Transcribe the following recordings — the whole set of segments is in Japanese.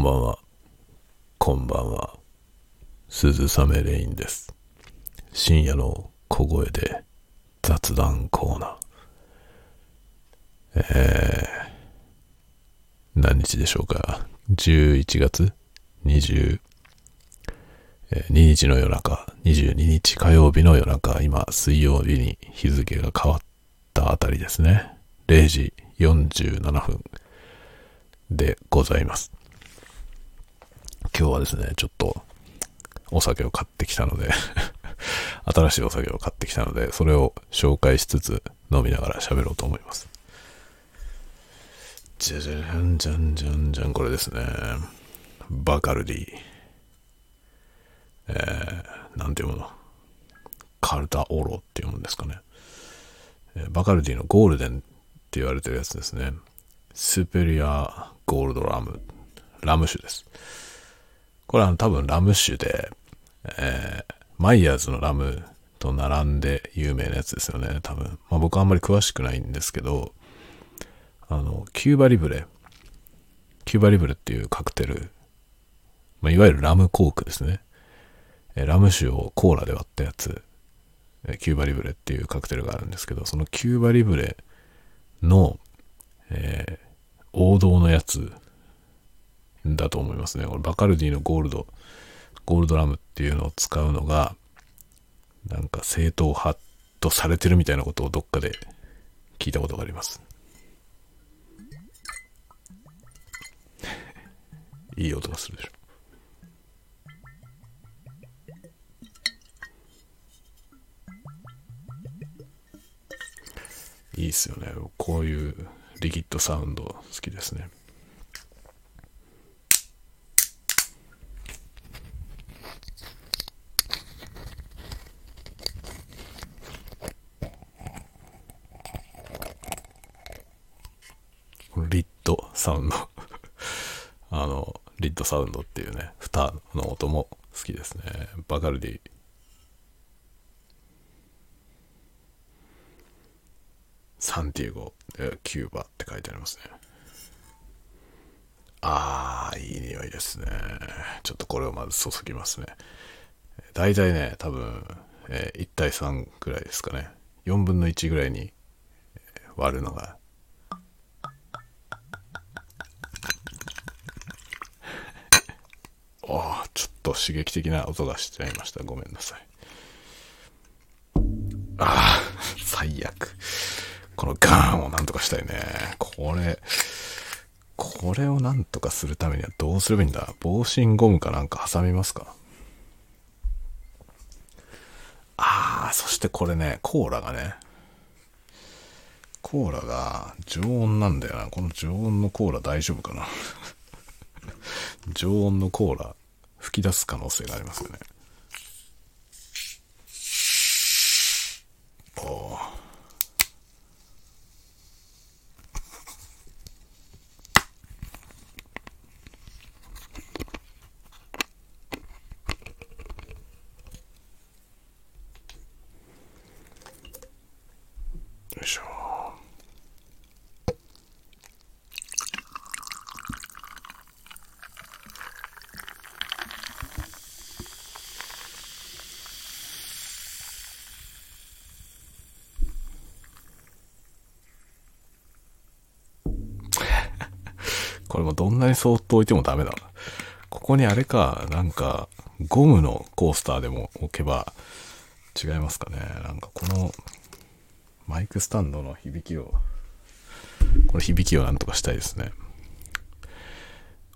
んばんは。こんばんは。鈴雨レインです。深夜の小声で雑談コーナー。えー、何日でしょうか？11月？22日の夜中、22日火曜日の夜中、今水曜日に日付が変わったあたりですね。0時47分でございます。今日はですね、ちょっとお酒を買ってきたので 新しいお酒を買ってきたので、それを紹介しつつ飲みながら喋ろうと思います。じゃじゃじゃんじゃんじゃんじゃん、これですね。バカルディ。えー、なんていうの？カルタオロっていうんですかね。えーバカルディのゴールデンって言われてるやつですね。スペリアゴールドラム、ラム酒です。これは多分ラム酒で、えーマイヤーズのラムと並んで有名なやつですよね、多分。まあ僕はあんまり詳しくないんですけど、あの、キューバリブレ、キューバリブレっていうカクテル、まあ、いわゆるラムコークですね。えーラム酒をコーラで割ったやつ、えーキューバリブレっていうカクテルがあるんですけど、そのキューバリブレの、えー王道のやつだと思いますね。これバカルディのゴールド、ゴールドラムっていうのを使うのが、なんか正統派とされてるみたいなことをどっかで聞いたことがあります。いい音がするでしょ。いいっすよね。こういうリキッドサウンド好きですね。この lid sound。あの、 lid sound っていうね、蓋の音も好きですね。バカルディ。サンティエゴ、キューバって書いてありますね。あー、いい匂いですね。ちょっとこれをまず注ぎますね。大体ね、多分、えー1対3ぐらいですかね。4分の1ぐらいに割るのが。おーちょっと刺激的な音がしちゃいました。ごめんなさい。あー、最悪。このガーンをなんとかしたいね。これ、これをなんとかするためにはどうすればいいんだ防振ゴムかなんか挟みますかあー、そしてこれね、コーラがね、コーラが常温なんだよな。この常温のコーラ大丈夫かな 常温のコーラ吹き出す可能性がありますよね。およいしょ。れもどんなにそーっと置いてもダメだ。ここにあれか、なんか、ゴムのコースターでも置けば違いますかね。なんかこのマイクスタンドの響きを、この響きをなんとかしたいですね。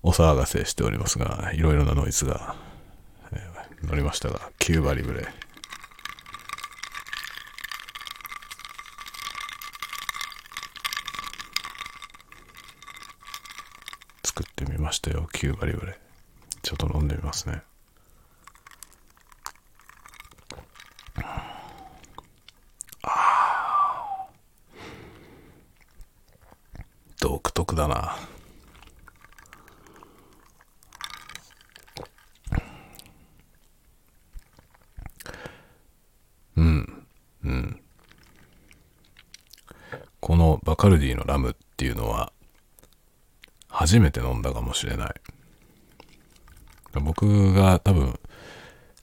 お騒がせしておりますが、いろいろなノイズが、えー乗りましたが、9バリブレ。作ってみまたよ、9バリブレ。ちょっと飲んでみますねあ。独特だな。うん、うん。このバカルディのラム、初めて飲んだかもしれない。僕が多分、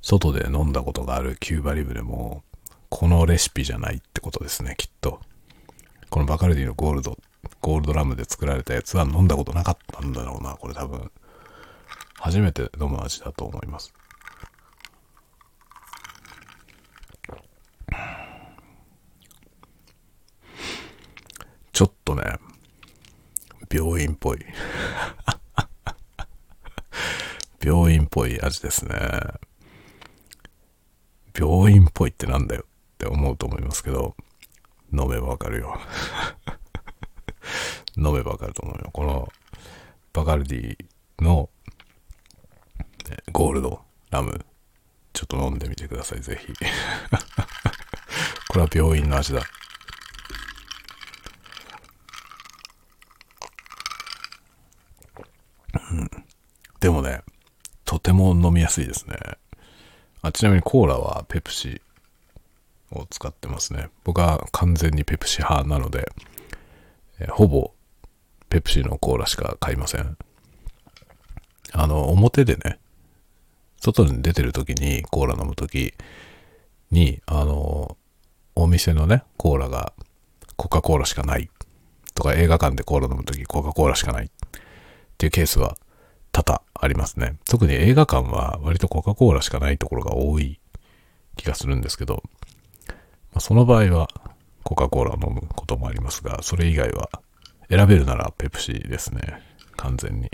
外で飲んだことがあるキューバリブでも、このレシピじゃないってことですね、きっと。このバカルディのゴールド、ゴールドラムで作られたやつは飲んだことなかったんだろうな、これ多分。初めて飲む味だと思います。ちょっとね、病院っぽい。病院っぽい味ですね。病院っぽいってなんだよって思うと思いますけど、飲めばわかるよ。飲めばわかると思うよ。このバカルディのゴールドラム、ちょっと飲んでみてください、ぜひ。これは病院の味だ。でもね、とても飲みやすいですね。あちなみにコーラはペプシを使ってますね。僕は完全にペプシ派なので、えほぼペプシのコーラしか買いません。あの、表でね、外に出てる時にコーラ飲む時に、あの、お店のね、コーラがコカ・コーラしかないとか映画館でコーラ飲む時コカ・コーラしかないっていうケースは多々ありますね。特に映画館は割とコカ・コーラしかないところが多い気がするんですけど、まあ、その場合はコカ・コーラを飲むこともありますが、それ以外は選べるならペプシですね。完全に。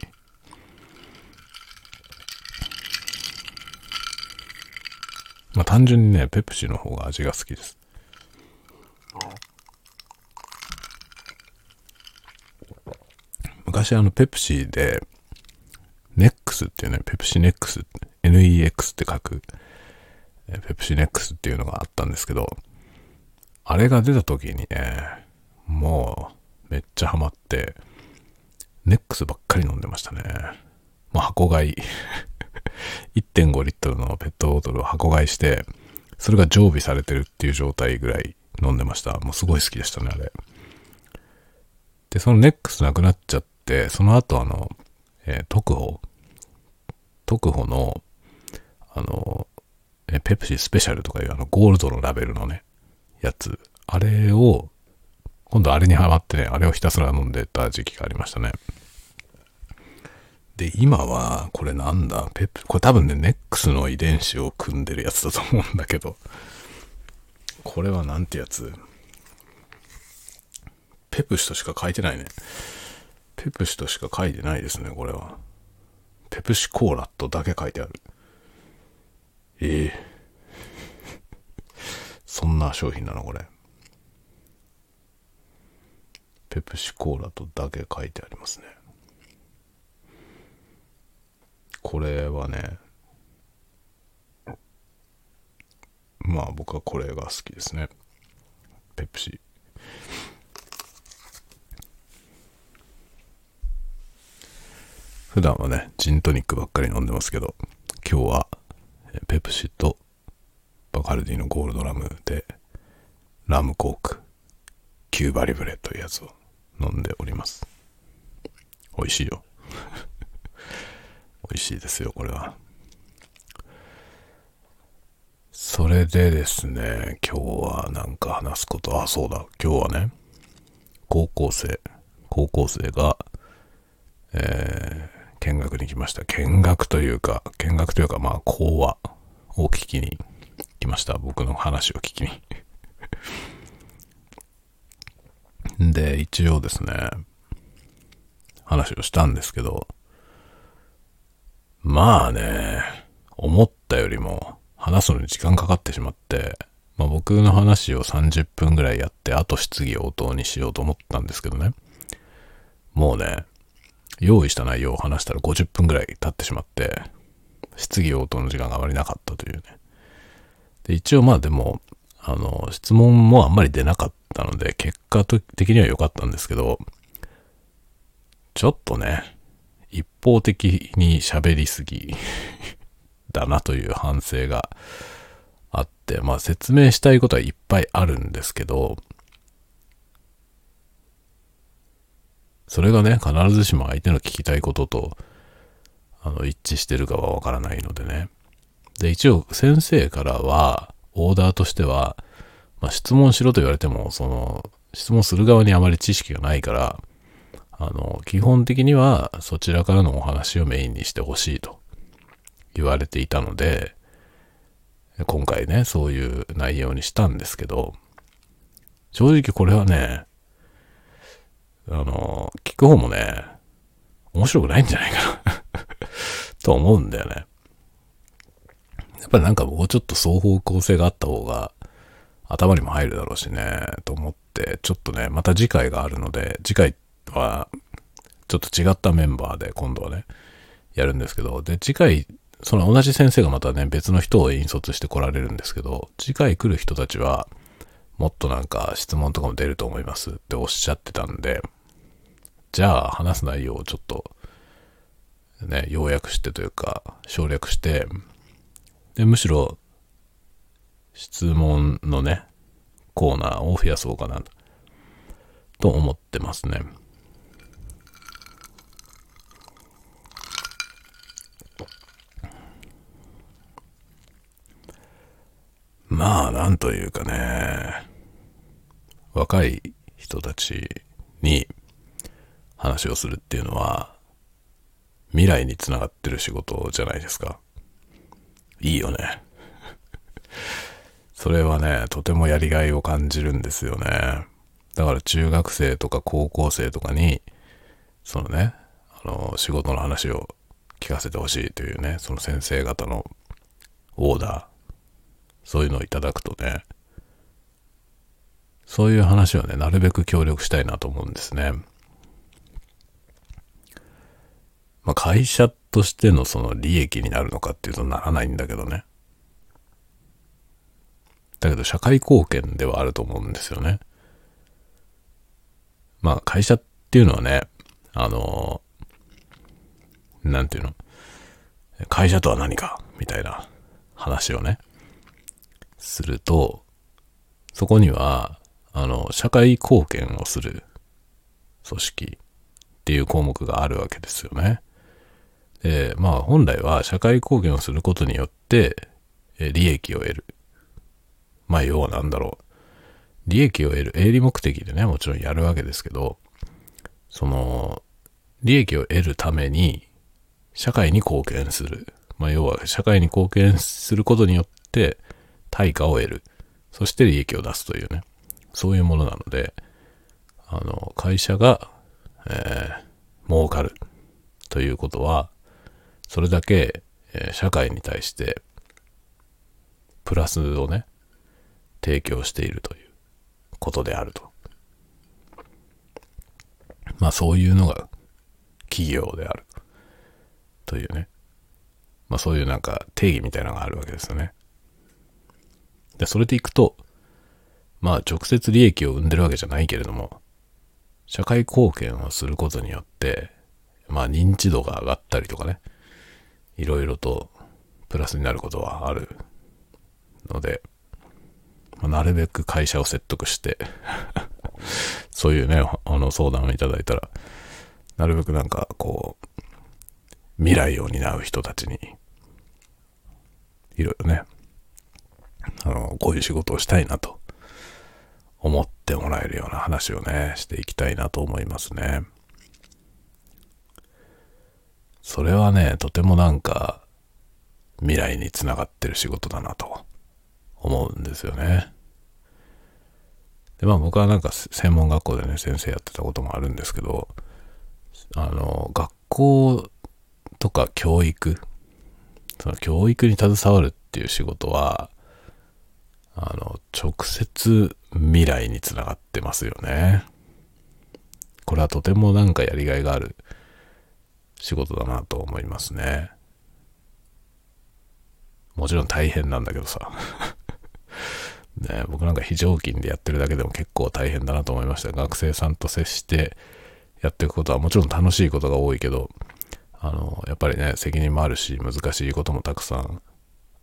まあ単純にね、ペプシの方が味が好きです。昔あのペプシでネックスっていうね、ペプシネックス、NEX って書く、ペプシネックスっていうのがあったんですけど、あれが出た時にね、もうめっちゃハマって、ネックスばっかり飲んでましたね。もう箱買い。1.5リットルのペットボトルを箱買いして、それが常備されてるっていう状態ぐらい飲んでました。もうすごい好きでしたね、あれ。で、そのネックスなくなっちゃって、その後あの、えー、特保特保の、あの、ペプシスペシャルとかいうあのゴールドのラベルのね、やつ。あれを、今度あれにハマってね、あれをひたすら飲んでた時期がありましたね。で、今は、これなんだ？ペプ、これ多分ね、ネックスの遺伝子を組んでるやつだと思うんだけど、これはなんてやつ？ペプシとしか書いてないね。ペプシとしか書いてないですね、これは。ペプシコーラとだけ書いてある。ええ そんな商品なのこれ。ペプシコーラとだけ書いてありますね。これはね、まあ僕はこれが好きですね。ペプシ。普段はね、ジントニックばっかり飲んでますけど、今日はペプシとバカルディのゴールドラムでラムコーク、キューバリブレというやつを飲んでおります。美味しいよ。美味しいですよ、これは。それでですね、今日はなんか話すこと、あ、そうだ、今日はね、高校生、高校生が、えー、見学に来ました。見学というか、見学というか、まあ、講話を聞きに来ました。僕の話を聞きに で、一応ですね、話をしたんですけど、まあね、思ったよりも話すのに時間かかってしまって、まあ僕の話を30分ぐらいやって、あと質疑応答にしようと思ったんですけどね。もうね、用意した内容を話したら50分ぐらい経ってしまって、質疑応答の時間があまりなかったというね。で、一応まあでも、あの、質問もあんまり出なかったので、結果的には良かったんですけど、ちょっとね、一方的に喋りすぎ だなという反省があって、まあ説明したいことはいっぱいあるんですけど、それがね、必ずしも相手の聞きたいことと、あの、一致してるかはわからないのでね。で、一応先生からは、オーダーとしては、まあ、質問しろと言われても、その、質問する側にあまり知識がないから、あの、基本的にはそちらからのお話をメインにしてほしいと言われていたので、今回ね、そういう内容にしたんですけど、正直これはね、あの、聞く方もね、面白くないんじゃないかな と思うんだよね。やっぱりなんかもうちょっと双方向性があった方が頭にも入るだろうしね、と思って、ちょっとね、また次回があるので、次回はちょっと違ったメンバーで今度はね、やるんですけど、で、次回、その同じ先生がまたね、別の人を引率して来られるんですけど、次回来る人たちは、もっとなんか質問とかも出ると思いますっておっしゃってたんで、じゃあ話す内容をちょっと、ね、要約してというか、省略して、で、むしろ、質問のね、コーナーを増やそうかな、と思ってますね。まあ、なんというかね、若い人たちに話をするっていうのは、未来につながってる仕事じゃないですか。いいよね。それはね、とてもやりがいを感じるんですよね。だから中学生とか高校生とかに、そのね、あの、仕事の話を聞かせてほしいというね、その先生方のオーダー、そういうのをいただくとね、そういう話をね、なるべく協力したいなと思うんですね。まあ、会社としてのその利益になるのかっていうとならないんだけどね。だけど社会貢献ではあると思うんですよね。まあ会社っていうのはね、あの、なんていうの、会社とは何かみたいな話をね、すると、そこには、あの、社会貢献をする組織っていう項目があるわけですよね。で、まあ本来は社会貢献をすることによって、え利益を得る。まあ要は何だろう。利益を得る、営利目的でね、もちろんやるわけですけど、その、利益を得るために、社会に貢献する。まあ要は社会に貢献することによって、対価を得る。そして利益を出すというね。そういうものなので、あの、会社が、えー、儲かるということは、それだけ、え、社会に対して、プラスをね、提供しているということであると。まあそういうのが企業であるというね。まあそういうなんか定義みたいなのがあるわけですよね。で、それでいくと、まあ直接利益を生んでるわけじゃないけれども、社会貢献をすることによって、まあ認知度が上がったりとかね、いろいろとプラスになることはあるので、まあ、なるべく会社を説得して そういうね、あの相談をいただいたら、なるべくなんかこう、未来を担う人たちに、いろいろね、あの、こういう仕事をしたいなと思ってもらえるような話をね、していきたいなと思いますね。それはね、とてもなんか未来につながってる仕事だなと思うんですよね。で、まあ僕はなんか専門学校でね、先生やってたこともあるんですけど、あの、学校とか教育、その教育に携わるっていう仕事は、あの、直接未来につながってますよね。これはとてもなんかやりがいがある仕事だなと思いますね。もちろん大変なんだけどさ。ね、僕なんか非常勤でやってるだけでも結構大変だなと思いました。学生さんと接してやっていくことはもちろん楽しいことが多いけど、あの、やっぱりね、責任もあるし、難しいこともたくさん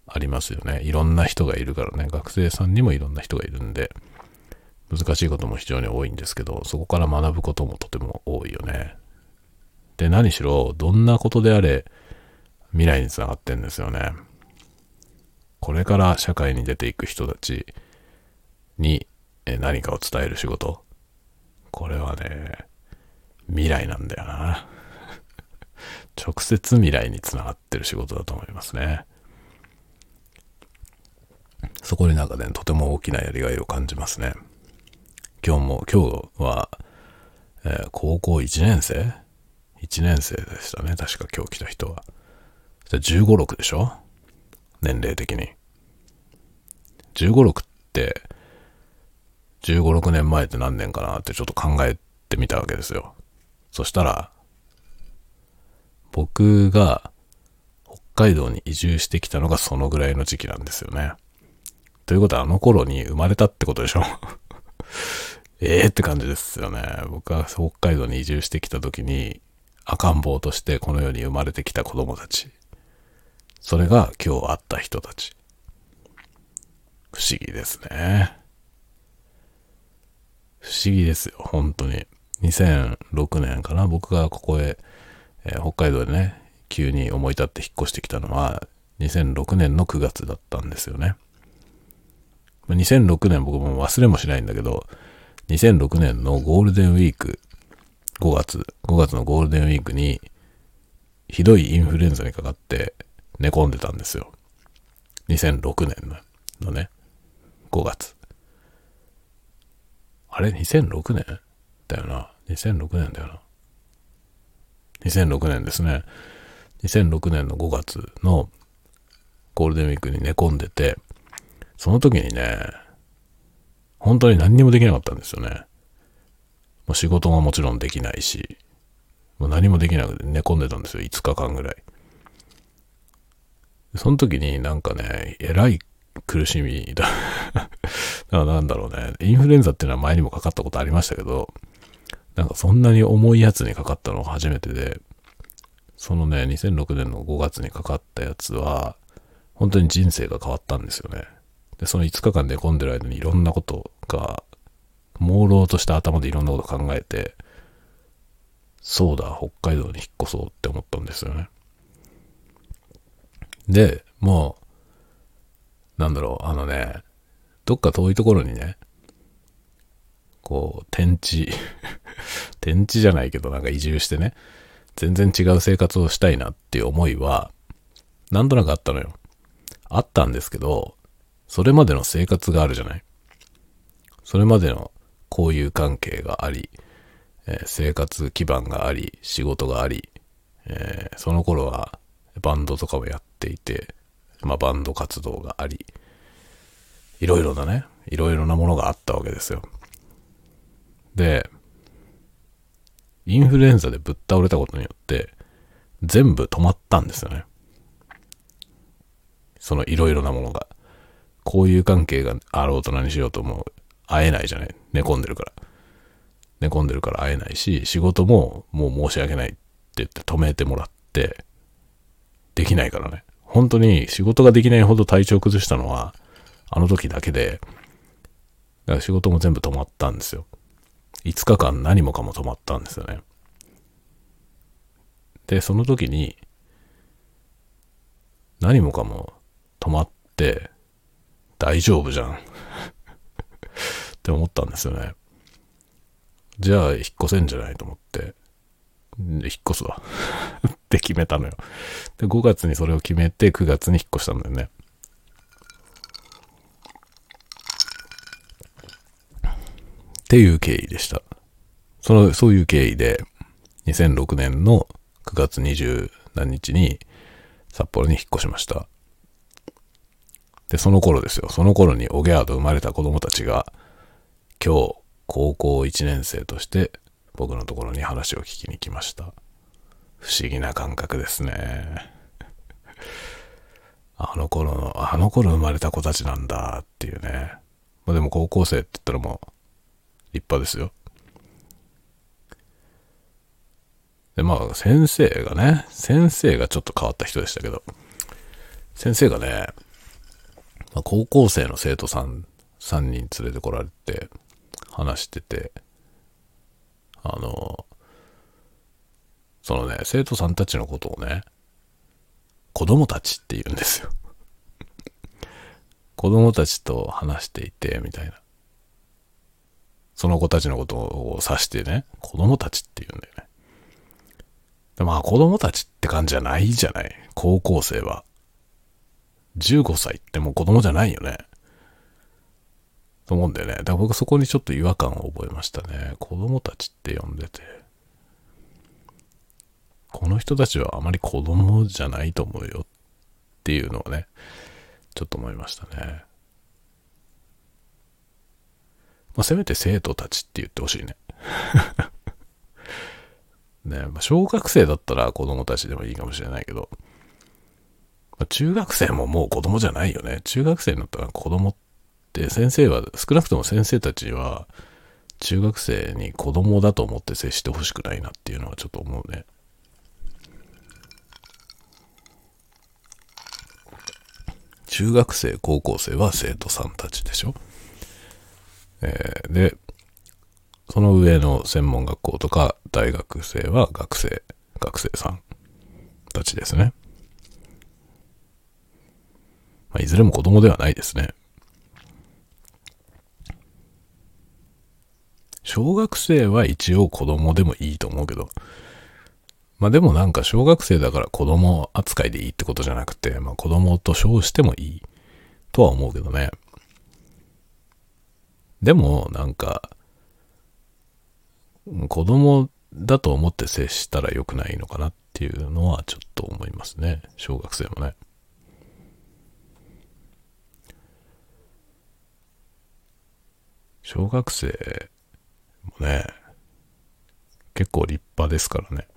ありますよね。いろんな人がいるからね、学生さんにもいろんな人がいるんで、難しいことも非常に多いんですけど、そこから学ぶこともとても多いよね。で、何しろ、どんなことであれ、未来につながってんですよね。これから社会に出ていく人たちに何かを伝える仕事。これはね、未来なんだよな。直接未来につながってる仕事だと思いますね。そこになんかね、とても大きなやりがいを感じますね。今日も、今日は、えー、高校1年生 ?1 年生でしたね。確か今日来た人は。15、6でしょ？年齢的に。15、6って、15、6年前って何年かなってちょっと考えてみたわけですよ。そしたら、僕が北海道に移住してきたのがそのぐらいの時期なんですよね。ということはあの頃に生まれたってことでしょ？ええって感じですよね。僕は北海道に移住してきた時に赤ん坊としてこの世に生まれてきた子供たち。それが今日会った人たち。不思議ですね。不思議ですよ、本当に。2006年かな、僕がここへ、えー、北海道でね、急に思い立って引っ越してきたのは、2006年の9月だったんですよね。2006年僕も忘れもしないんだけど、2006年のゴールデンウィーク、5月、5月のゴールデンウィークに、ひどいインフルエンザにかかって寝込んでたんですよ。2006年のね、5月。あれ ?2006 年？だよな。2006年だよな。2006年ですね。2006年の5月のゴールデンウィークに寝込んでて、その時にね、本当に何にもできなかったんですよね。もう仕事ももちろんできないし、もう何もできなくて寝込んでたんですよ、5日間ぐらい。その時になんかね、えらい苦しみだ。だからなんだろうね、インフルエンザっていうのは前にもかかったことありましたけど、なんかそんなに重いやつにかかったのが初めてで、そのね、2006年の5月にかかったやつは、本当に人生が変わったんですよね。で、その5日間寝込んでる間にいろんなことが、朦朧とした頭でいろんなこと考えて、そうだ、北海道に引っ越そうって思ったんですよね。で、もう、なんだろう、あのね、どっか遠いところにね、こう、天地 天地じゃないけどなんか移住してね、全然違う生活をしたいなっていう思いは、なんとなくあったのよ。あったんですけど、それまでの生活があるじゃない。それまでの交友関係があり、えー、生活基盤があり、仕事があり、えー、その頃はバンドとかをやっていて、まあバンド活動があり、いろいろなね、いろいろなものがあったわけですよ。で、インフルエンザでぶっ倒れたことによって、全部止まったんですよね。そのいろいろなものが。交友関係があろうと何しようとも会えないじゃない。寝込んでるから。寝込んでるから会えないし、仕事ももう申し訳ないって言って止めてもらって、できないからね。本当に仕事ができないほど体調崩したのは、あの時だけで、だから仕事も全部止まったんですよ。5日間何もかも止まったんですよね。で、その時に、何もかも止まって、大丈夫じゃんって思ったんですよね。じゃあ、引っ越せんじゃないと思って、引っ越すわ って決めたのよ。で、5月にそれを決めて、9月に引っ越したんだよね。っていう経緯でした。その、そういう経緯で、2006年の9月20何日に札幌に引っ越しました。で、その頃ですよ。その頃にオギャーと生まれた子供たちが、今日、高校1年生として僕のところに話を聞きに来ました。不思議な感覚ですね。あの頃の、あの頃生まれた子たちなんだっていうね。まあでも高校生って言ったらもう立派ですよ。で、まあ先生がね、先生がちょっと変わった人でしたけど、先生がね、まあ、高校生の生徒さん3人連れてこられて話してて、あの、そのね、生徒さんたちのことをね、子供たちって言うんですよ。子供たちと話していて、みたいな。その子たちのことを指してね、子供たちって言うんだよね。まあ子供たちって感じじゃないじゃない。高校生は。15歳ってもう子供じゃないよね。と思うんだよね。だから僕そこにちょっと違和感を覚えましたね。子供たちって呼んでて。この人たちはあまり子供じゃないと思うよっていうのをね、ちょっと思いましたね。まあ、せめて生徒たちって言ってほしいね。ね、まあ、小学生だったら子供たちでもいいかもしれないけど、中学生ももう子供じゃないよね。中学生になったら子供って先生は、少なくとも先生たちは中学生に子供だと思って接してほしくないなっていうのはちょっと思うね。中学生、高校生は生徒さんたちでしょ。えー、で、その上の専門学校とか大学生は学生、学生さんたちですね。まあ、いずれも子供ではないですね。小学生は一応子供でもいいと思うけど、まあでもなんか小学生だから子供扱いでいいってことじゃなくて、まあ子供と称してもいいとは思うけどね。でもなんか、子供だと思って接したら良くないのかなっていうのはちょっと思いますね。小学生もね。小学生もね、結構立派ですからね。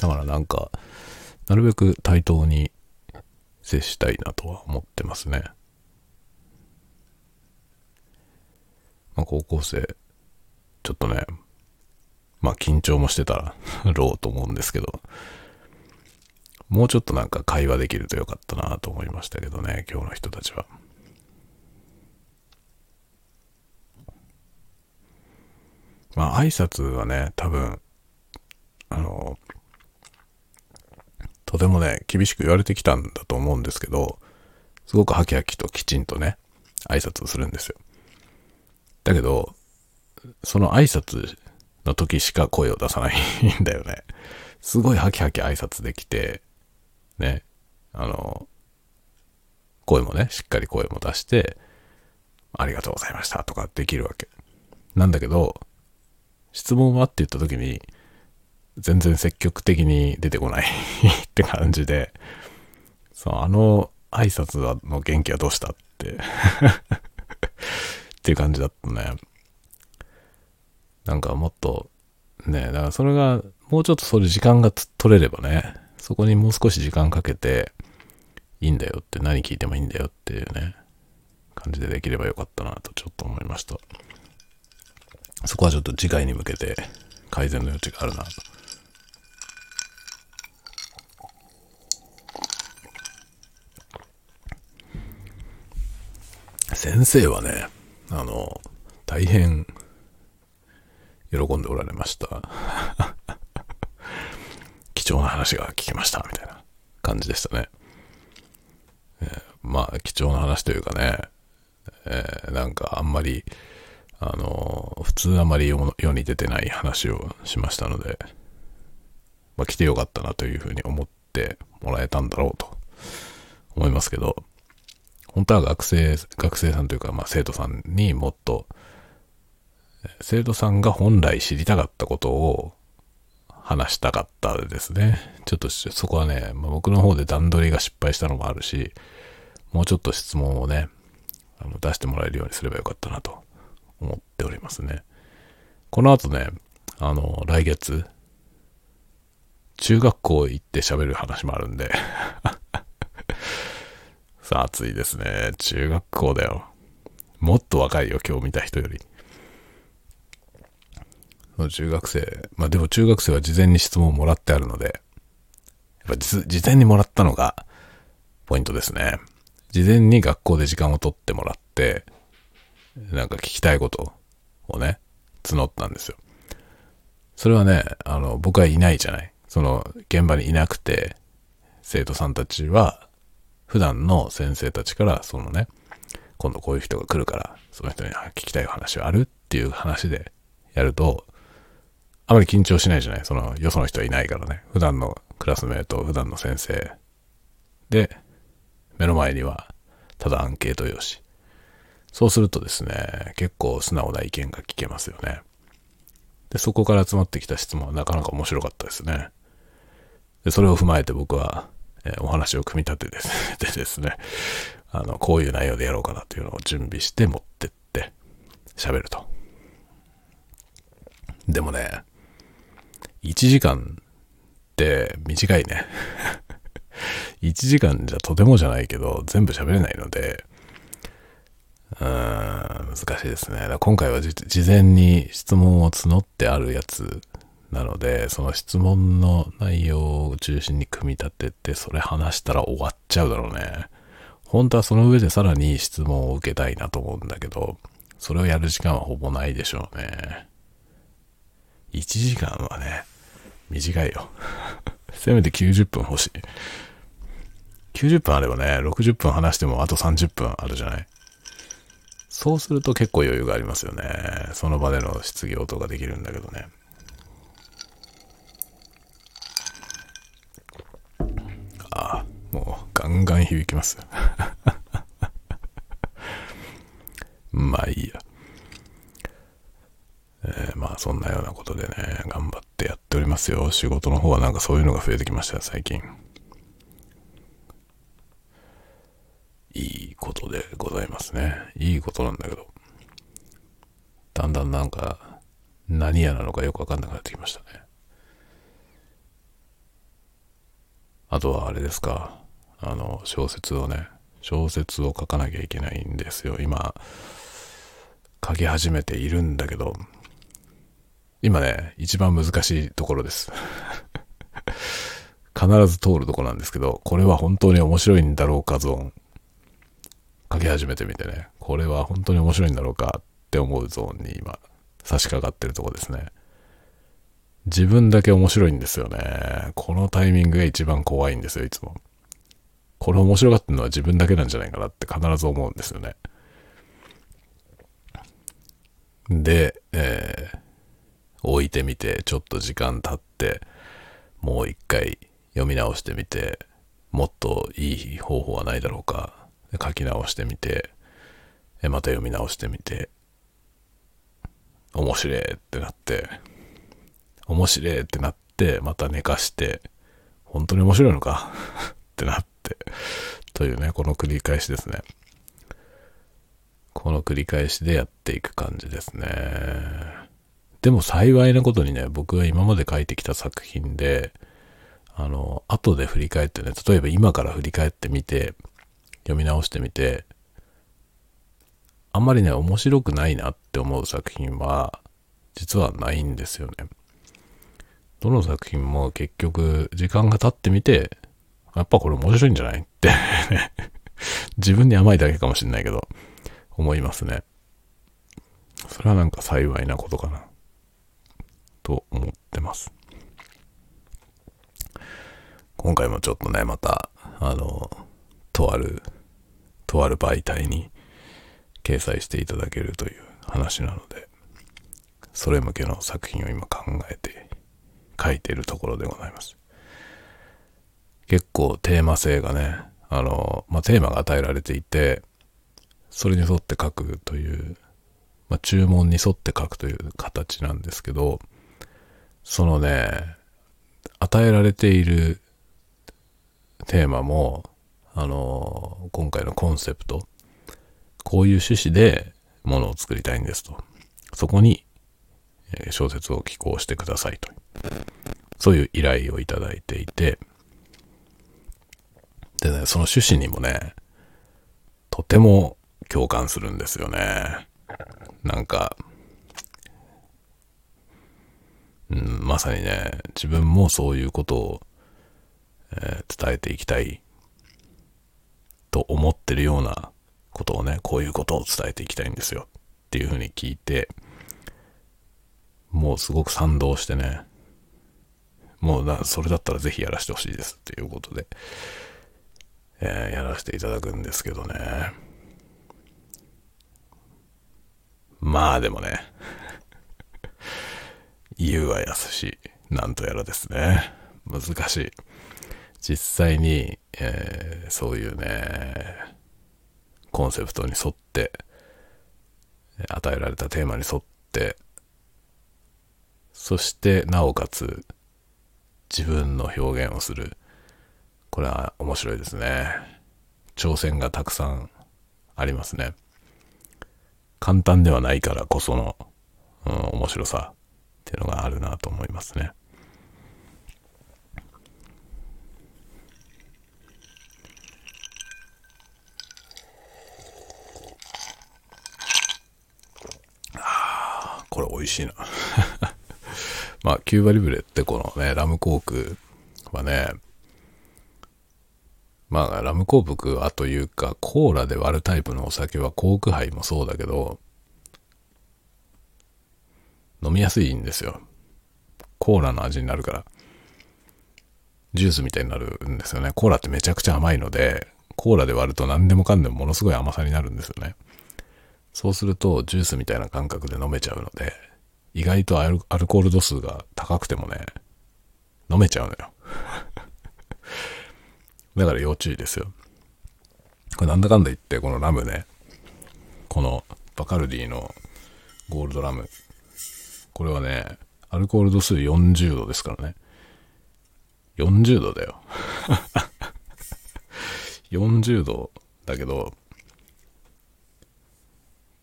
だからなんか、なるべく対等に接したいなとは思ってますね。まあ、高校生、ちょっとね、まあ緊張もしてたら ろうと思うんですけど、もうちょっとなんか会話できるとよかったなと思いましたけどね、今日の人たちは。まあ挨拶はね、多分、あの、とてもね、厳しく言われてきたんだと思うんですけど、すごくハキハキときちんとね、挨拶をするんですよ。だけど、その挨拶の時しか声を出さないんだよね。すごいハキハキ挨拶できて、ね、あの、声もね、しっかり声も出して、ありがとうございましたとかできるわけ。なんだけど、質問はって言った時に、全然積極的に出てこない って感じで、そう、あの挨拶の元気はどうしたって っていう感じだったね。なんかもっと、ね、だからそれが、もうちょっとそれ時間が取れればね、そこにもう少し時間かけて、いいんだよって何聞いてもいいんだよっていうね、感じでできればよかったなとちょっと思いました。そこはちょっと次回に向けて改善の余地があるなと。先生はね、あの、大変喜んでおられました。貴重な話が聞けました、みたいな感じでしたね。えー、まあ、貴重な話というかね、えー、なんかあんまり、あの、普通あまり世に出てない話をしましたので、まあ、来てよかったなというふうに思ってもらえたんだろうと思いますけど、本当は学生、学生さんというか、まあ、生徒さんにもっと、生徒さんが本来知りたかったことを話したかったですね。ちょっとそこはね、まあ、僕の方で段取りが失敗したのもあるし、もうちょっと質問をね、あの出してもらえるようにすればよかったなと思っておりますね。この後ね、あの、来月、中学校行って喋る話もあるんで さあ、暑いですね。中学校だよ。もっと若いよ、今日見た人より。の中学生。まあでも中学生は事前に質問をもらってあるので、やっぱ事前にもらったのがポイントですね。事前に学校で時間を取ってもらって、なんか聞きたいことをね、募ったんですよ。それはね、あの、僕はいないじゃない。その、現場にいなくて、生徒さんたちは、普段の先生たちから、そのね、今度こういう人が来るから、その人に聞きたい話はあるっていう話でやると、あまり緊張しないじゃない？その、よその人はいないからね。普段のクラスメート、普段の先生。で、目の前には、ただアンケート用紙。そうするとですね、結構素直な意見が聞けますよね。で、そこから集まってきた質問はなかなか面白かったですね。で、それを踏まえて僕は、えー、お話を組み立てですね、でですね、あの、こういう内容でやろうかなというのを準備して持ってって喋ると。でもね、1時間って短いね。1時間じゃとてもじゃないけど、全部喋れないので、うーん、難しいですね。だ今回は事前に質問を募ってあるやつなので、その質問の内容を中心に組み立てて、それ話したら終わっちゃうだろうね。本当はその上でさらに質問を受けたいなと思うんだけど、それをやる時間はほぼないでしょうね。1時間はね、短いよ。せめて90分欲しい。90分あればね、60分話してもあと30分あるじゃない？そうすると結構余裕がありますよね。その場での質疑応答ができるんだけどね。ああ、もうガンガン響きます。まあいいや。えー、まあそんなようなことでね、頑張ってやっておりますよ。仕事の方はなんかそういうのが増えてきましたよ、最近。いいことでございますね。いいことなんだけど、だんだんなんか何やなのかよくわかんなくなってきましたね。あとはあれですか、あの、小説をね、小説を書かなきゃいけないんですよ。今、書き始めているんだけど、今ね、一番難しいところです。必ず通るとこなんですけど、これは本当に面白いんだろうかゾーン。書き始めてみてね、これは本当に面白いんだろうかって思うゾーンに今、差し掛かってるとこですね。自分だけ面白いんですよね。このタイミングが一番怖いんですよ、いつも。これ面白がってるのは自分だけなんじゃないかなって必ず思うんですよね。で、えー、置いてみて、ちょっと時間経って、もう一回読み直してみて、もっといい方法はないだろうか書き直してみて、また読み直してみて、面白いってなって、面白いってなって、また寝かして、本当に面白いのか？ってなって、というね、この繰り返しですね。この繰り返しでやっていく感じですね。でも幸いなことにね、僕が今まで書いてきた作品で、あの、後で振り返ってね、例えば今から振り返ってみて、読み直してみて、あんまりね、面白くないなって思う作品は、実はないんですよね。どの作品も結局、時間が経ってみて、やっぱこれ面白いんじゃない？って自分に甘いだけかもしんないけど、思いますね。それはなんか幸いなことかな。と思ってます。今回もちょっとね、また、あの、とある、とある媒体に掲載していただけるという話なので、それ向けの作品を今考えて書いてるところでございます。結構テーマ性がね、あの、まあ、テーマが与えられていて、それに沿って書くという、まあ、注文に沿って書くという形なんですけど、そのね、与えられているテーマも、あの、今回のコンセプト、こういう趣旨でものを作りたいんですと。そこに、え、小説を寄稿してくださいと。そういう依頼をいただいていて、でね、その趣旨にもね、とても共感するんですよね。なんか、うん、まさにね、自分もそういうことを、えー、伝えていきたいと思ってるようなことをね、こういうことを伝えていきたいんですよっていうふうに聞いて、もうすごく賛同してね、もうな、それだったらぜひやらせてほしいですっていうことで、えー、やらせていただくんですけどね。まあでもね、言うはやすし、なんとやらですね。難しい。実際に、えー、そういうね、コンセプトに沿って、与えられたテーマに沿って、そしてなおかつ自分の表現をする。これは面白いですね。挑戦がたくさんありますね。簡単ではないからこその、うん、面白さっていうのがあるなと思いますね。ああこれ美味しいな まあ、キューバリブレってこのね、ラムコークはね、まあ、ラムコークはというか、コーラで割るタイプのお酒はコーク杯もそうだけど、みやすいんですよ。コーラの味になるから。ジュースみたいになるんですよね。コーラってめちゃくちゃ甘いので、コーラで割ると何でもかんでもものすごい甘さになるんですよね。そうするとジュースみたいな感覚で飲めちゃうので、意外とアルアルコール度数が高くてもね、飲めちゃうのよ。だから要注意ですよ。これなんだかんだ言って、このラムね、このバカルディのゴールドラム、これはね、アルコール度数40度ですからね。40度だよ。40度だけど、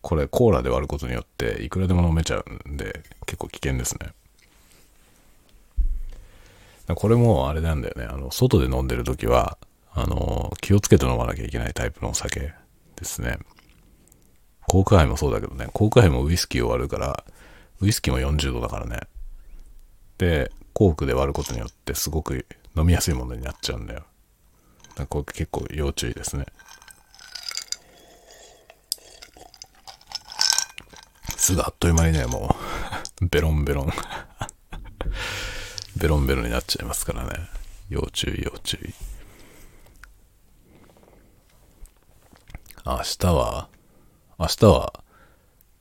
これコーラで割ることによっていくらでも飲めちゃうんで結構危険ですね。これもあれなんだよね。あの、外で飲んでる時は、あの、気をつけて飲まなきゃいけないタイプのお酒ですね。コークハイもそうだけどね、コークハイもウイスキーを割るから、ウイスキーも40度だからね。で、コークで割ることによってすごく飲みやすいものになっちゃうんだよ。だからこれ結構要注意ですね。すぐあっという間にね、もう ベロンベロン ベロンベロンになっちゃいますからね。要注意、要注意。明日は、明日は、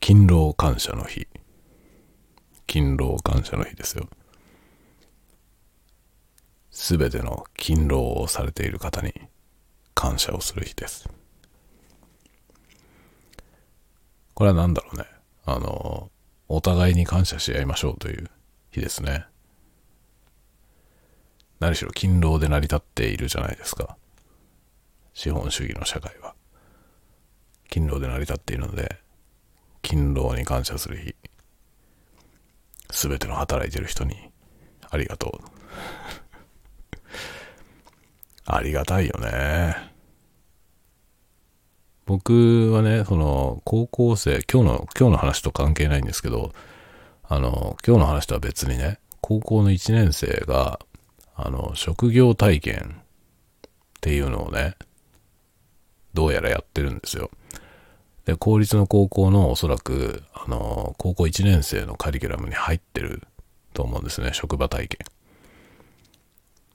勤労感謝の日。勤労感謝の日ですよ。すべての勤労をされている方に感謝をする日です。これは何だろうね。あの、お互いに感謝し合いましょうという日ですね。何しろ勤労で成り立っているじゃないですか。資本主義の社会は。勤労で成り立っているので、勤労に感謝する日。すべての働いてる人にありがとう。ありがたいよね。僕はね、その、高校生、今日の、今日の話と関係ないんですけど、あの、今日の話とは別にね、高校の1年生が、あの、職業体験っていうのをね、どうやらやってるんですよ。で、公立の高校のおそらく、あの、高校1年生のカリキュラムに入ってると思うんですね、職場体験。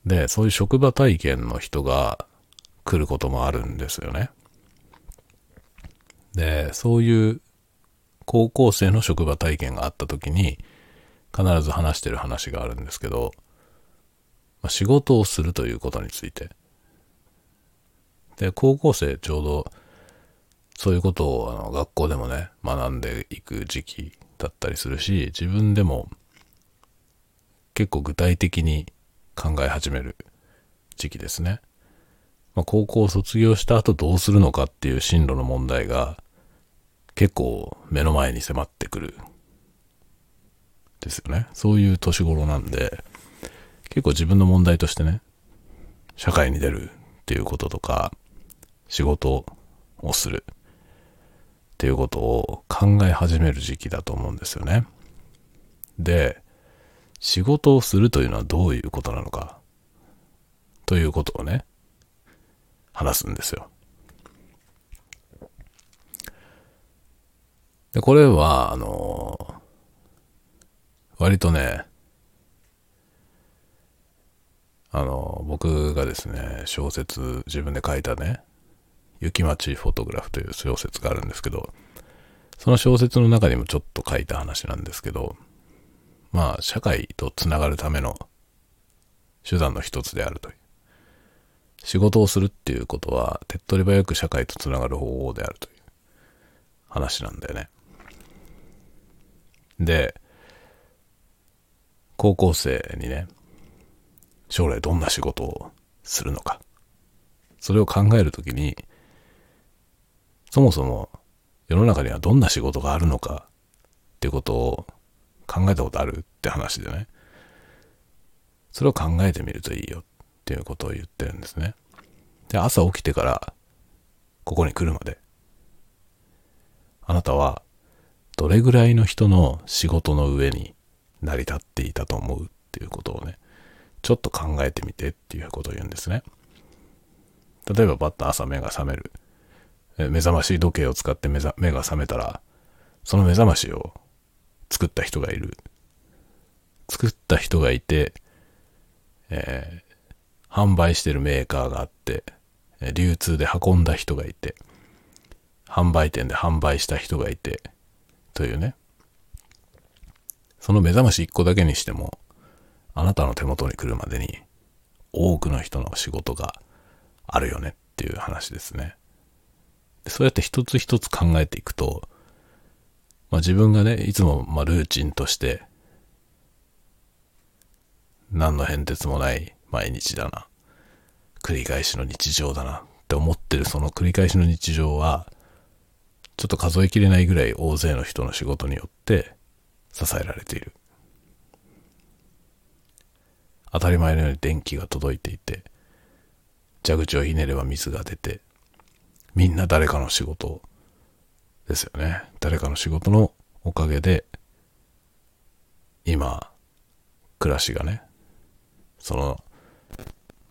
で、そういう職場体験の人が来ることもあるんですよね。で、そういう高校生の職場体験があった時に、必ず話してる話があるんですけど、まあ、仕事をするということについて。で、高校生ちょうど、そういうことをあの学校でもね、学んでいく時期だったりするし、自分でも結構具体的に考え始める時期ですね。まあ、高校を卒業した後どうするのかっていう進路の問題が結構目の前に迫ってくる。ですよね。そういう年頃なんで、結構自分の問題としてね、社会に出るっていうこととか、仕事をするっていうことを考え始める時期だと思うんですよね。で、仕事をするというのはどういうことなのか、ということをね、話すんですよ。で、これは、あの、割とね、あの、僕がですね、小説、自分で書いたね、雪町フォトグラフという小説があるんですけど、その小説の中にもちょっと書いた話なんですけど、まあ、社会とつながるための手段の一つであるという。仕事をするっていうことは、手っ取り早く社会とつながる方法であるという話なんだよね。で、高校生にね、将来どんな仕事をするのか。それを考えるときに、そもそも世の中にはどんな仕事があるのかってことを考えたことあるって話でね。それを考えてみるといいよっていうことを言ってるんですね。で、朝起きてからここに来るまで、あなたはどれぐらいの人の仕事の上に成り立っていたと思うっていうことをね、ちょっと考えてみてっていうことを言うんですね。例えばバッと朝目が覚める。目覚まし時計を使って目目が覚めたら、その目覚ましを作った人がいる。作った人がいて、えー、販売してるメーカーがあって、流通で運んだ人がいて、販売店で販売した人がいて、というね。その目覚まし1個だけにしても、あなたの手元に来るまでに多くの人の仕事があるよねっていう話ですね。そうやって一つ一つ考えていくと、まあ、自分がね、いつもまあルーチンとして、何の変哲もない毎日だな。繰り返しの日常だなって思ってるその繰り返しの日常は、ちょっと数えきれないぐらい大勢の人の仕事によって支えられている。当たり前のように電気が届いていて、蛇口をひねれば水が出て、みんな誰かの仕事ですよね。誰かの仕事のおかげで、今、暮らしがね、その、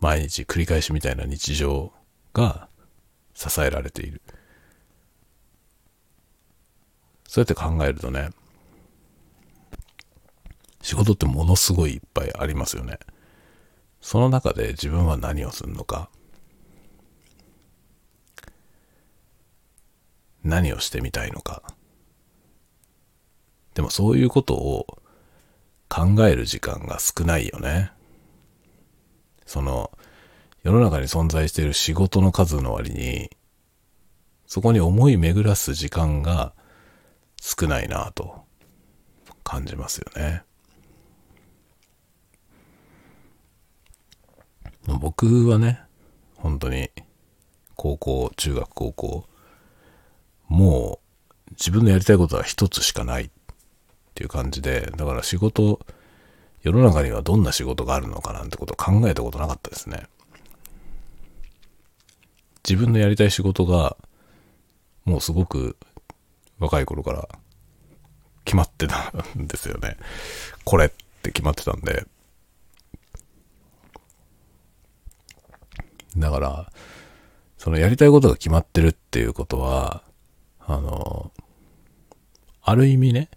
毎日繰り返しみたいな日常が支えられている。そうやって考えるとね、仕事ってものすごいいっぱいありますよね。その中で自分は何をするのか、何をしてみたいのか。でもそういうことを考える時間が少ないよね。その、世の中に存在している仕事の数の割に、そこに思い巡らす時間が少ないなぁと感じますよね。僕はね、本当に、高校、中学、高校、もう自分のやりたいことは一つしかないっていう感じで、だから仕事、世の中にはどんな仕事があるのかなんてことを考えたことなかったですね。自分のやりたい仕事が、もうすごく若い頃から決まってたんですよね。これって決まってたんで、だから、そのやりたいことが決まってるっていうことは、あの、ある意味ね、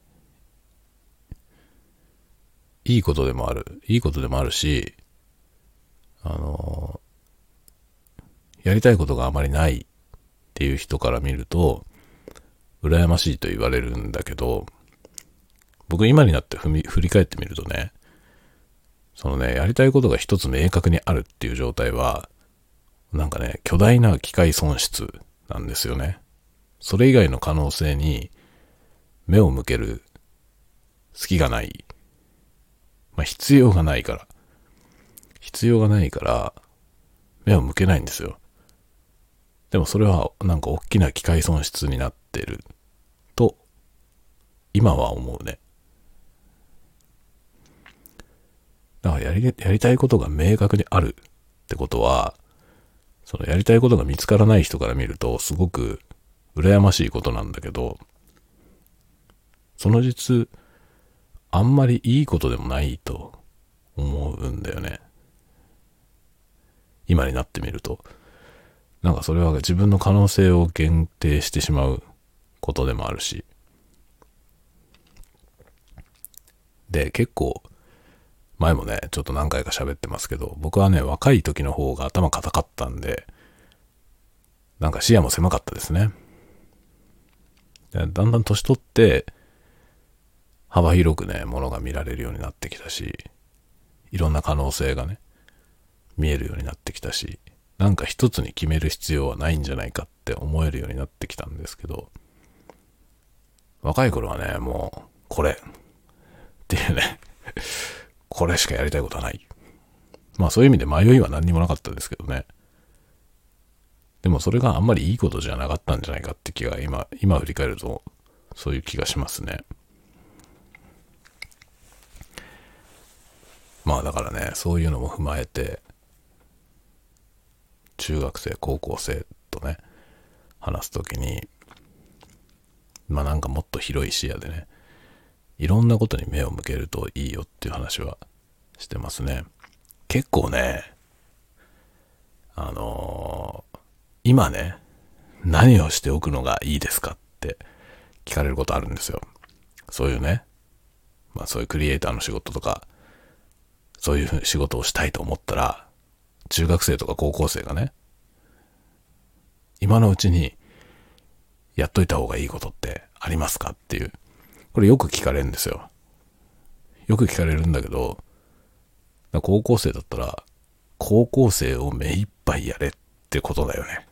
いいことでもある。いいことでもあるし、あの、やりたいことがあまりないっていう人から見ると、羨ましいと言われるんだけど、僕今になって振り返ってみるとね、そのね、やりたいことが一つ明確にあるっていう状態は、なんかね、巨大な機械損失なんですよね。それ以外の可能性に目を向ける隙がない。まあ、必要がないから。必要がないから、目を向けないんですよ。でもそれはなんか大きな機械損失になってると、今は思うね。だからやり、やりたいことが明確にあるってことは、そのやりたいことが見つからない人から見ると、すごく羨ましいことなんだけど、その実、あんまりいいことでもないと思うんだよね。今になってみると。なんかそれは自分の可能性を限定してしまうことでもあるし。で、結構、前もね、ちょっと何回か喋ってますけど、僕はね、若い時の方が頭固かったんで、なんか視野も狭かったですね。だんだん年取って、幅広くね、ものが見られるようになってきたし、いろんな可能性がね、見えるようになってきたし、なんか一つに決める必要はないんじゃないかって思えるようになってきたんですけど、若い頃はね、もう、これ、っていうねこれしかやりたいことはない。まあそういう意味で迷いは何にもなかったですけどね。でもそれがあんまりいいことじゃなかったんじゃないかって気が今、今振り返るとそういう気がしますね。まあだからね、そういうのも踏まえて、中学生、高校生とね、話すときに、まあなんかもっと広い視野でね、いろんなことに目を向けるといいよっていう話はしてますね。結構ね、あの、今ね、何をしておくのがいいですかって聞かれることあるんですよ。そういうね、まあそういうクリエイターの仕事とか、そういう仕事をしたいと思ったら、中学生とか高校生がね、今のうちにやっといた方がいいことってありますかっていうこれよく聞かれるんですよ。よく聞かれるんだけど、高校生だったら、高校生を目いっぱいやれってことだよね。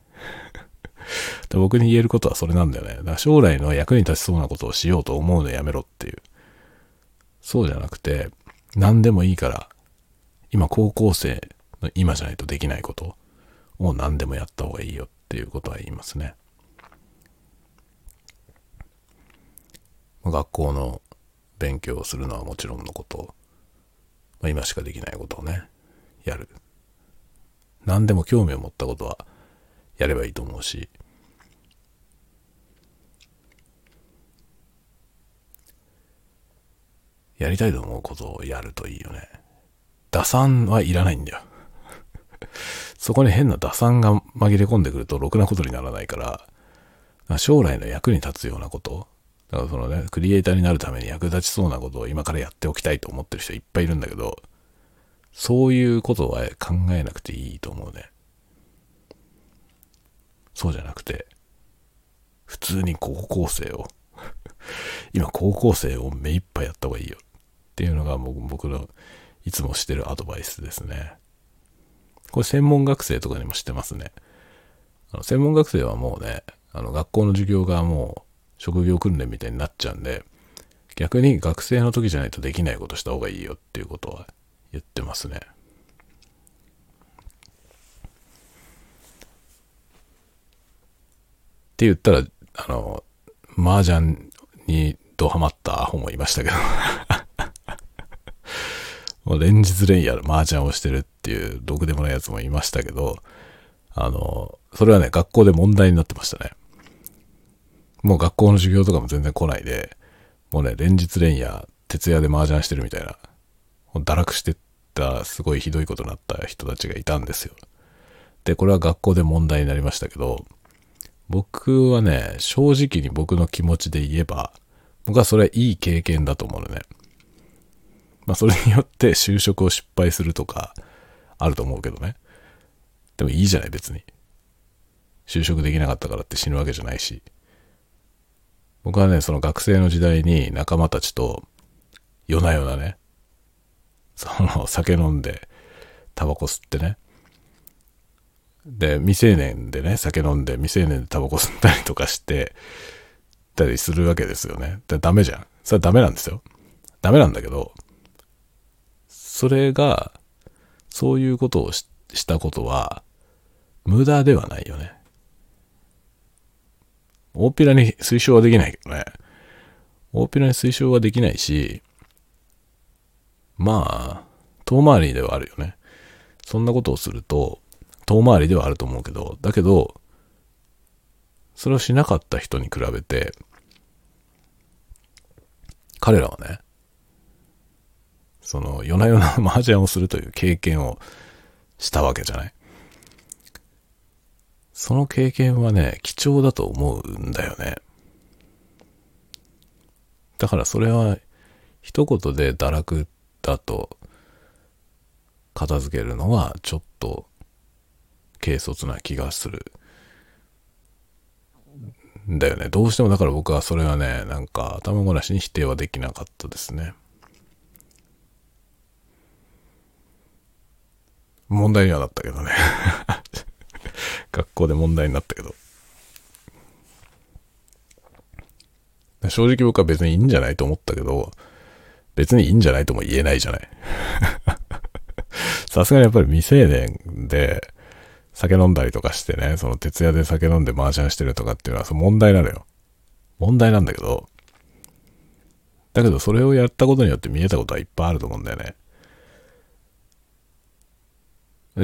で僕に言えることはそれなんだよね。だから将来の役に立ちそうなことをしようと思うのやめろっていう。そうじゃなくて、何でもいいから、今高校生の今じゃないとできないことを何でもやった方がいいよっていうことは言いますね。学校の勉強をするのはもちろんのこと、まあ、今しかできないことをね、やる。何でも興味を持ったことはやればいいと思うし、やりたいと思うことをやるといいよね。打算はいらないんだよ。そこに変な打算が紛れ込んでくるとろくなことにならないから、将来の役に立つようなこと、だからそのね、クリエイターになるために役立ちそうなことを今からやっておきたいと思ってる人いっぱいいるんだけど、そういうことは考えなくていいと思うね。そうじゃなくて、普通に高校生を 今高校生を目いっぱいやった方がいいよっていうのが僕のいつもしてるアドバイスですね。これ専門学生とかにもしてますね。あの専門学生はもうね、あの学校の授業がもう職業訓練みたいになっちゃうんで、逆に学生の時じゃないとできないことした方がいいよっていうことは言ってますね。って言ったら、あの、麻雀にドハマったアホもいましたけど もう連日連夜麻雀をしてるっていう毒でもないやつもいましたけど、あの、それはね、学校で問題になってましたね。もう学校の授業とかも全然来ないで、もうね、連日連夜、徹夜で麻雀してるみたいな、堕落してったすごいひどいことになった人たちがいたんですよ。で、これは学校で問題になりましたけど、僕はね、正直に僕の気持ちで言えば、僕はそれはいい経験だと思うのね。まあそれによって就職を失敗するとか、あると思うけどね。でもいいじゃない別に。就職できなかったからって死ぬわけじゃないし。僕はね、その学生の時代に仲間たちと夜な夜なね、その酒飲んで、タバコ吸ってね。で、未成年でね、酒飲んで未成年でタバコ吸ったりとかして、たりするわけですよね。でダメじゃん。それはダメなんですよ。ダメなんだけど、それが、そういうことをしたことは、無駄ではないよね。大っぴらに推奨はできないけどね。大っぴらに推奨はできないし、まあ、遠回りではあるよね。そんなことをすると、遠回りではあると思うけど、だけど、それをしなかった人に比べて、彼らはね、その夜な夜な 麻雀をするという経験をしたわけじゃない。その経験はね、貴重だと思うんだよね。だからそれは一言で堕落だと片付けるのはちょっと軽率な気がする。だよね。どうしてもだから僕はそれはね、なんか頭ごなしに否定はできなかったですね。問題にはなったけどね。学校で問題になったけど。正直僕は別にいいんじゃないと思ったけど、別にいいんじゃないとも言えないじゃない。さすがにやっぱり未成年で酒飲んだりとかしてね、その徹夜で酒飲んで麻雀してるとかっていうのはその問題なのよ。問題なんだけど、だけどそれをやったことによって見えたことはいっぱいあると思うんだよね。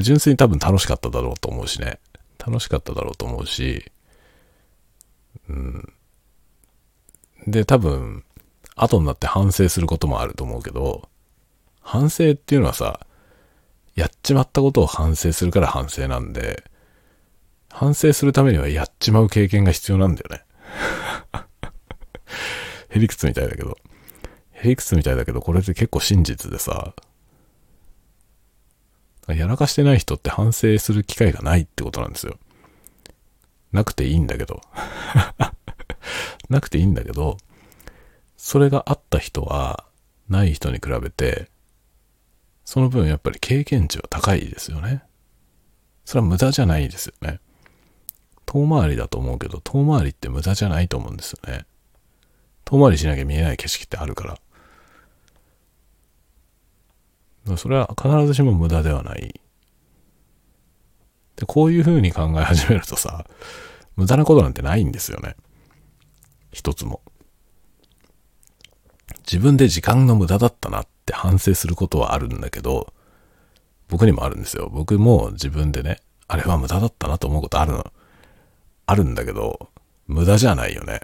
純粋に多分楽しかっただろうと思うしね。楽しかっただろうと思うし、うん。で、多分、後になって反省することもあると思うけど、反省っていうのはさ、やっちまったことを反省するから反省なんで、反省するためにはやっちまう経験が必要なんだよね。へりくつみたいだけど。へりくつみたいだけど、これって結構真実でさ、やらかしてない人って反省する機会がないってことなんですよ。なくていいんだけど。なくていいんだけど、それがあった人は、ない人に比べて、その分やっぱり経験値は高いですよね。それは無駄じゃないですよね。遠回りだと思うけど、遠回りって無駄じゃないと思うんですよね。遠回りしなきゃ見えない景色ってあるから。それは必ずしも無駄ではない。で、こういう風に考え始めるとさ、無駄なことなんてないんですよね。一つも。自分で時間の無駄だったなって反省することはあるんだけど、僕にもあるんですよ。僕も自分でね、あれは無駄だったなと思うことあるの。あるんだけど、無駄じゃないよね。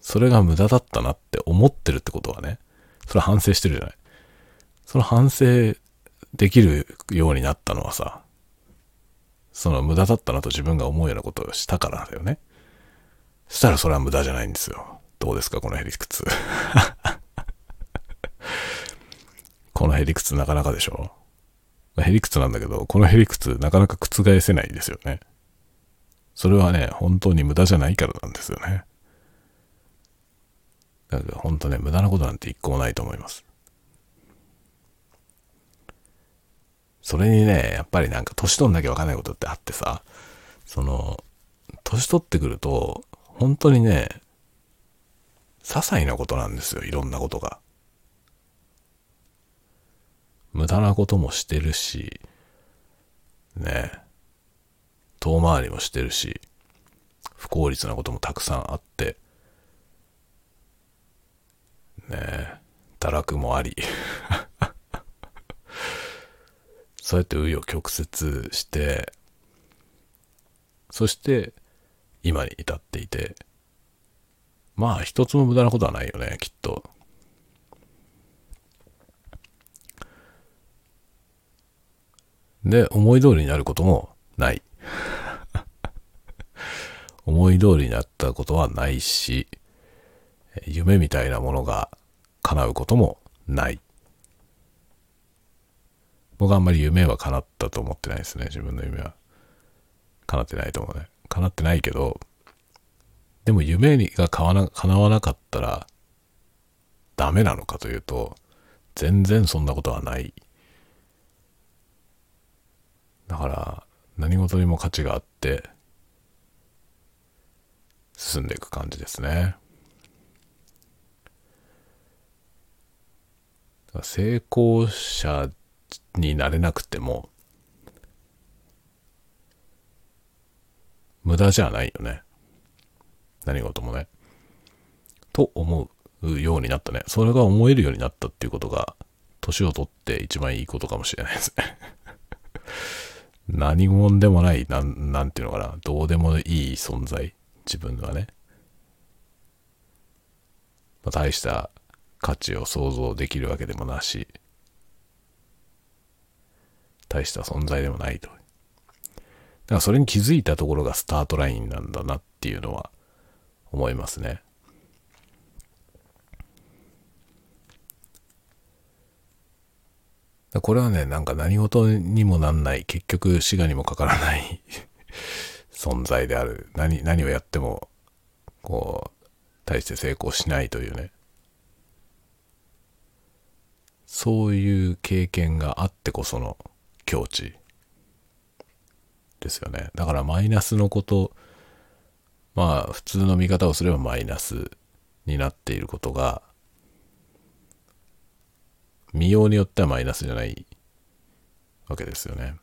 それが無駄だったなって思ってるってことはね、それ反省してるじゃない。その反省できるようになったのはさ、その無駄だったなと自分が思うようなことをしたからだよね。したらそれは無駄じゃないんですよ。どうですかこのヘリクツ。このヘリクツなかなかでしょ？ヘリクツなんだけど、このヘリクツなかなか覆せないですよね。それはね、本当に無駄じゃないからなんですよね。だから本当ね、無駄なことなんて一個もないと思います。それにね、やっぱりなんか年取んなきゃわかんないことってあってさ、その、年取ってくると、本当にね、些細なことなんですよ、いろんなことが。無駄なこともしてるし、ね、遠回りもしてるし、不効率なこともたくさんあって、ね堕落もあり そうやって紆余曲折して、そして今に至っていて、まあ一つも無駄なことはないよね、きっと。で、思い通りになることもない。思い通りになったことはないし、夢みたいなものが叶うこともない。僕あんまり夢は叶ったと思ってないですね、自分の夢は。叶ってないと思うね。叶ってないけど、でも夢が叶わなわなかったらダメなのかというと、全然そんなことはない。だから、何事にも価値があって、進んでいく感じですね。成功者になれなくても、無駄じゃないよね。何事もね。と思うようになったね。それが思えるようになったっていうことが、年を取って一番いいことかもしれないですね。何者でもない、なん、なんていうのかな。どうでもいい存在。自分はね。まあ、大した価値を想像できるわけでもなし、大した存在でもないと。だからそれに気づいたところがスタートラインなんだなっていうのは思いますね。これはね、なんか何事にもなんない、結局滋賀にもかからない 存在である。何、何をやっても、こう、大して成功しないというね。そういう経験があってこその境地ですよね。だからマイナスのことまあ普通の見方をすればマイナスになっていることが、見ようによってはマイナスじゃないわけですよね。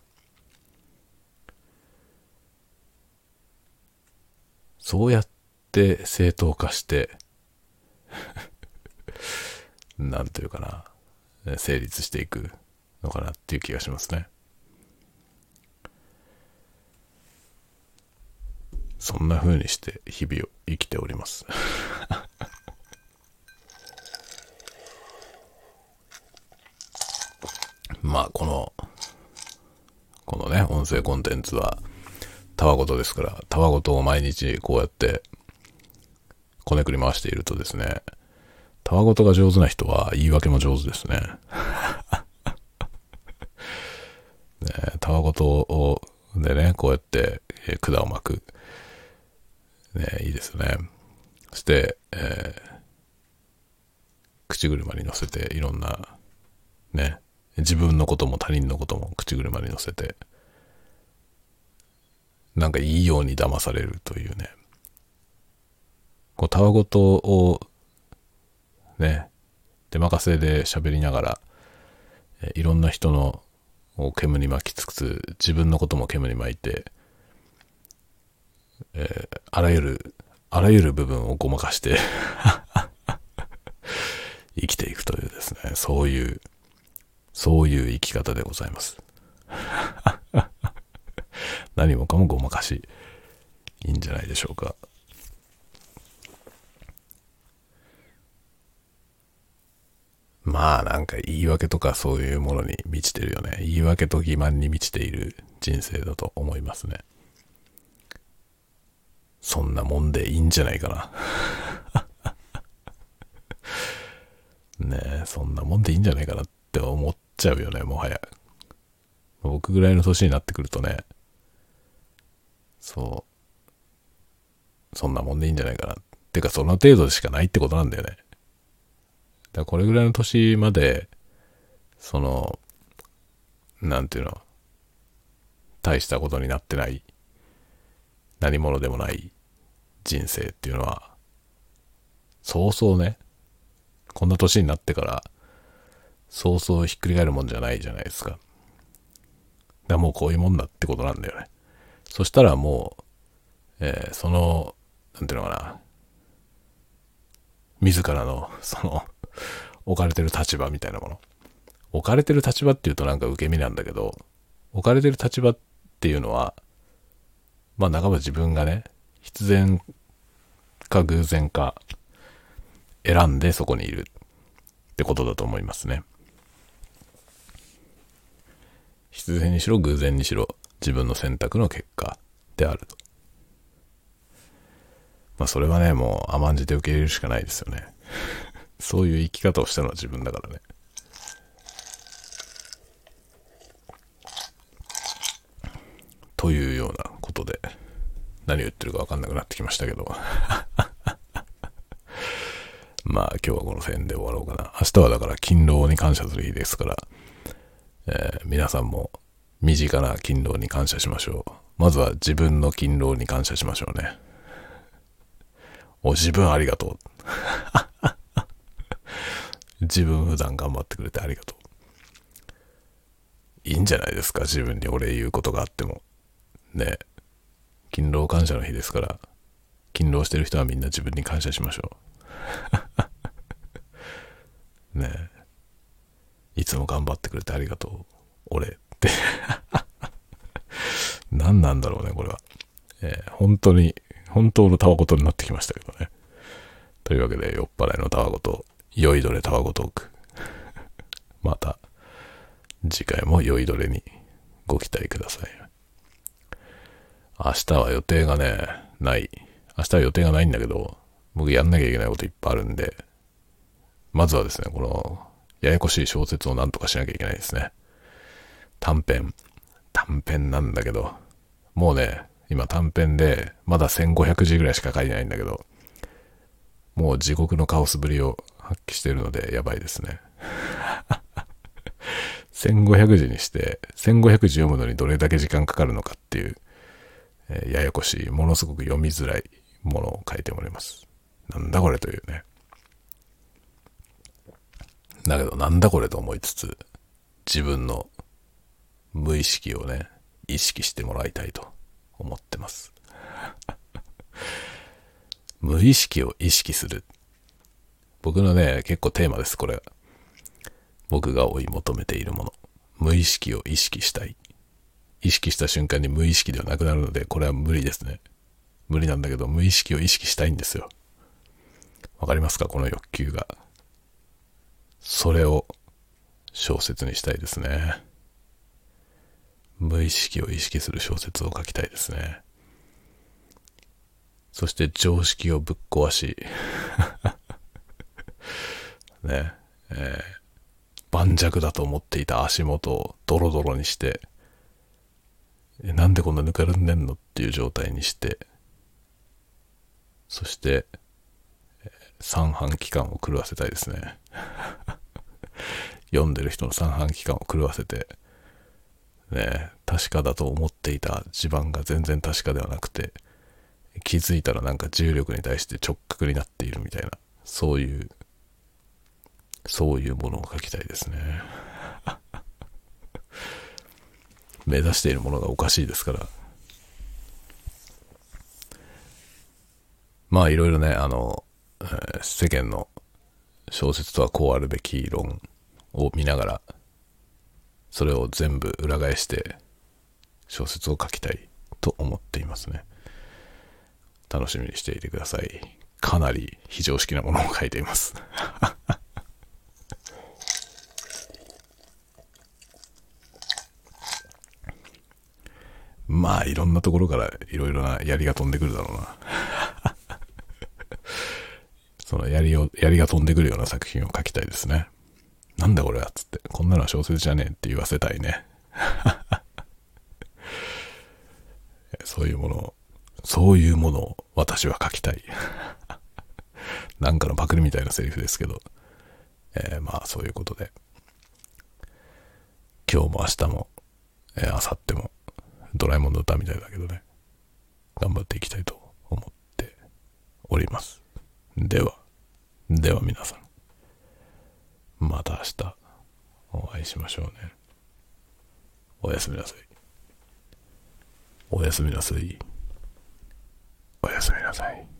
そうやって正当化して なんというかな、成立していくのかなっていう気がしますね。そんな風にして日々を生きております まあ、この、このね、音声コンテンツは、たわごとですから、たわごとを毎日こうやって、こねくり回しているとですね、たわごとが上手な人は言い訳も上手ですね。ねたわごとを、でね、こうやって、え、管を巻く。ね、いいですね。そして、えー、口車に乗せていろんな、ね、自分のことも他人のことも口車に乗せて、なんかいいように騙されるというね。こう、たわごとを、ね、出任せで喋りながら、いろんな人のを煙に巻きつつ、自分のことも煙に巻いて、えー、あらゆる、あらゆる部分をごまかして 生きていくというですね、そういう、そういう生き方でございます。何もかもごまかし、いいんじゃないでしょうか。まあなんか言い訳とかそういうものに満ちてるよね。言い訳と欺瞞に満ちている人生だと思いますね。そんなもんでいいんじゃないかな。ねえ、そんなもんでいいんじゃないかなって思っちゃうよね、もはや。僕ぐらいの年になってくるとね、そう、そんなもんでいいんじゃないかな。ってか、その程度しかないってことなんだよね。だこれぐらいの年まで、その、なんていうの、大したことになってない何者でもない人生っていうのは、そうそうね、こんな年になってから、そうそうひっくり返るもんじゃないじゃないですか。だからもうこういうもんだってことなんだよね。そしたらもう、えー、その、なんていうのかな、自らの、その、置かれてる立場みたいなもの。置かれてる立場っていうとなんか受け身なんだけど、置かれてる立場っていうのは、まあ半ば自分がね、必然か偶然か選んでそこにいるってことだと思いますね。必然にしろ偶然にしろ自分の選択の結果であると。まあそれはね、もう甘んじて受け入れるしかないですよね。そういう生き方をしたのは自分だからね。というようなことで、何を言ってるか分かんなくなってきましたけど。まあ今日はこの辺で終わろうかな。明日はだから勤労に感謝する日ですから、えー、皆さんも身近な勤労に感謝しましょう。まずは自分の勤労に感謝しましょうね。お、自分ありがとう。自分普段頑張ってくれてありがとう。いいんじゃないですか、自分にお礼言うことがあっても。ね勤労感謝の日ですから、勤労してる人はみんな自分に感謝しましょう。ねえ。いつも頑張ってくれてありがとう。俺って 何なんだろうね、これは。えー、本当に、本当のたわごとになってきましたけどね。というわけで、酔っ払いのたわごと、酔いどれたわごトーク。また、次回も酔いどれにご期待ください。明日は予定がね、ない。明日は予定がないんだけど、僕やんなきゃいけないこといっぱいあるんで、まずはですね、この、ややこしい小説をなんとかしなきゃいけないですね。短編。短編なんだけど、もうね、今短編で、まだ1500字ぐらいしか書いてないんだけど、もう地獄のカオスぶりを発揮してるので、やばいですね。1500字にして、1500字読むのにどれだけ時間かかるのかっていう、え、ややこしい、ものすごく読みづらいものを書いております。なんだこれというね。だけどなんだこれと思いつつ、自分の無意識をね、意識してもらいたいと思ってます。無意識を意識する。僕のね、結構テーマです、これ。僕が追い求めているもの。無意識を意識したい。意識した瞬間に無意識ではなくなるので、これは無理ですね。無理なんだけど、無意識を意識したいんですよ。わかりますか？この欲求が。それを小説にしたいですね。無意識を意識する小説を書きたいですね。そして常識をぶっ壊し ね、えー、盤石だと思っていた足元をドロドロにして、なんでこんなぬかるんでんの？っていう状態にして、そして、三半規管を狂わせたいですね。読んでる人の三半規管を狂わせて、ね、確かだと思っていた地盤が全然確かではなくて、気づいたらなんか重力に対して直角になっているみたいな、そういう、そういうものを書きたいですね。目指しているものがおかしいですから。まあいろいろね、あの、世間の小説とはこうあるべき論を見ながら、それを全部裏返して小説を書きたいと思っていますね。楽しみにしていてください。かなり非常識なものを書いています。まあ、いろんなところからいろいろな槍が飛んでくるだろうな。その槍を、槍が飛んでくるような作品を書きたいですね。なんだこれはつって、こんなのは小説じゃねえって言わせたいね。そういうものを、そういうものを私は書きたい。なんかのパクリみたいなセリフですけど、えー、まあそういうことで、今日も明日も、えー、明後日も、ドラえもんの歌みたいだけどね、頑張っていきたいと思っております。では。では皆さん、また明日お会いしましょうね。おやすみなさい。おやすみなさい。おやすみなさい。